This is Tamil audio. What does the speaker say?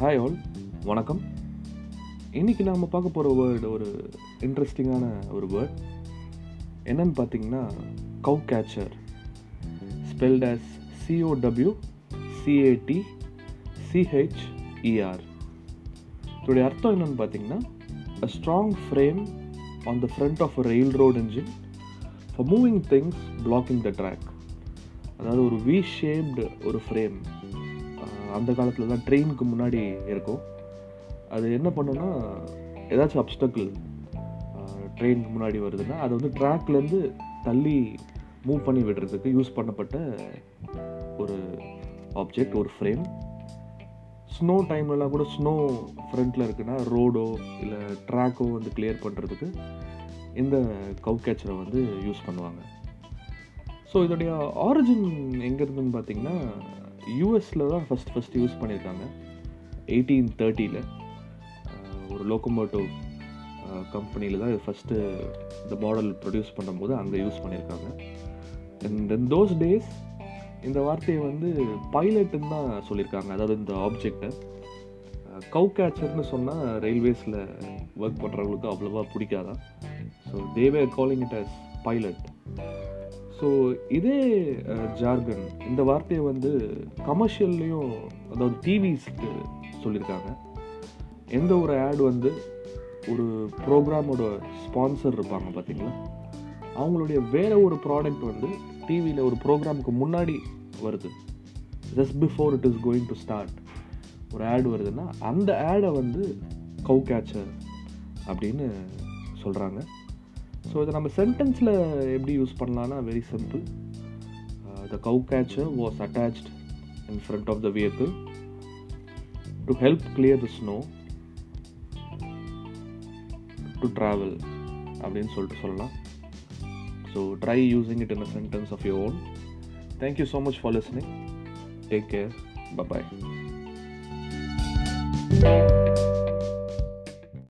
ஹாய் ஆல் வணக்கம். இன்னைக்கு நாம் பார்க்க போகிற வேர்டு ஒரு இன்ட்ரெஸ்டிங்கான ஒரு வேர்ட் என்னன்னு பார்த்தீங்கன்னா cowcatcher spelled as C O W C A T C H E R இதோடைய அர்த்தம் என்னன்னு பார்த்தீங்கன்னா a strong frame on the front of a railroad engine for moving things blocking the track அதாவது ஒரு வி ஷேப்டு ஒரு ஃப்ரேம் அந்த காலத்தில் தான் ட்ரெயினுக்கு முன்னாடி இருக்கும். அது என்ன பண்ணுன்னா ஏதாச்சும் அப்டக்கிள் ட்ரெயினுக்கு முன்னாடி வருதுன்னா அதை வந்து ட்ராக்லேருந்து தள்ளி மூவ் பண்ணி விடுறதுக்கு யூஸ் பண்ணப்பட்ட ஒரு ஆப்ஜெக்ட் ஒரு ஃப்ரேம் ஸ்னோ டைம்லலாம் கூட ஸ்னோ ஃப்ரண்ட்டில் இருக்குன்னா ரோடோ இல்லை ட்ராக்கோ வந்து கிளியர் பண்ணுறதுக்கு இந்த கவு கேச்சரை வந்து யூஸ் பண்ணுவாங்க. ஸோ இதோடைய ஆரிஜின் எங்கே இருந்துன்னு பார்த்தீங்கன்னா யூஎஸில் தான் ஃபஸ்ட் ஃபஸ்ட் யூஸ் பண்ணியிருக்காங்க எயிட்டீன் தேர்ட்டியில் ஒரு லோக்கோமோட்டிவ் கம்பெனியில் தான் இது ஃபஸ்ட்டு இந்த மாடல் ப்ரொடியூஸ் பண்ணும்போது அங்கே யூஸ் பண்ணியிருக்காங்க அண்ட் இன் தோஸ் டேஸ் இந்த வார்த்தையை வந்து பைலட்டுன்னு தான் சொல்லியிருக்காங்க அதாவது இந்த ஆப்ஜெக்டை கவு கேச்சர்னு சொன்னால் ரயில்வேஸில் ஒர்க் பண்ணுறவங்களுக்கு அவ்வளோவா பிடிக்காதான் so they're calling it as pilot so இதே ஜார்கன் இந்த வார்த்தையை வந்து கமர்ஷியல்லையும் அதாவது டிவிஸ்க்கு சொல்லியிருக்காங்க எந்த ஒரு ஆட் வந்து ஒரு ப்ரோக்ராமோட ஸ்பான்சர் இருப்பாங்க பார்த்தீங்களா? அவங்களுடைய வேறு ஒரு ப்ராடக்ட் வந்து டிவியில் ஒரு ப்ரோக்ராமுக்கு முன்னாடி வருது. Just before it is going to start ஒரு ஆட் வருதுன்னா அந்த ஆடை வந்து கவு கேச்சர் அப்படின்னு சொல்கிறாங்க ஸோ இதை நம்ம சென்டென்ஸில் எப்படி யூஸ் பண்ணலான்னா very simple the cowcatcher was attached in front of the vehicle to help clear the snow to travel அப்படின்னு சொல்லிட்டு சொல்லலாம். So try using it in a sentence of your own thank you so much for listening take care bye bye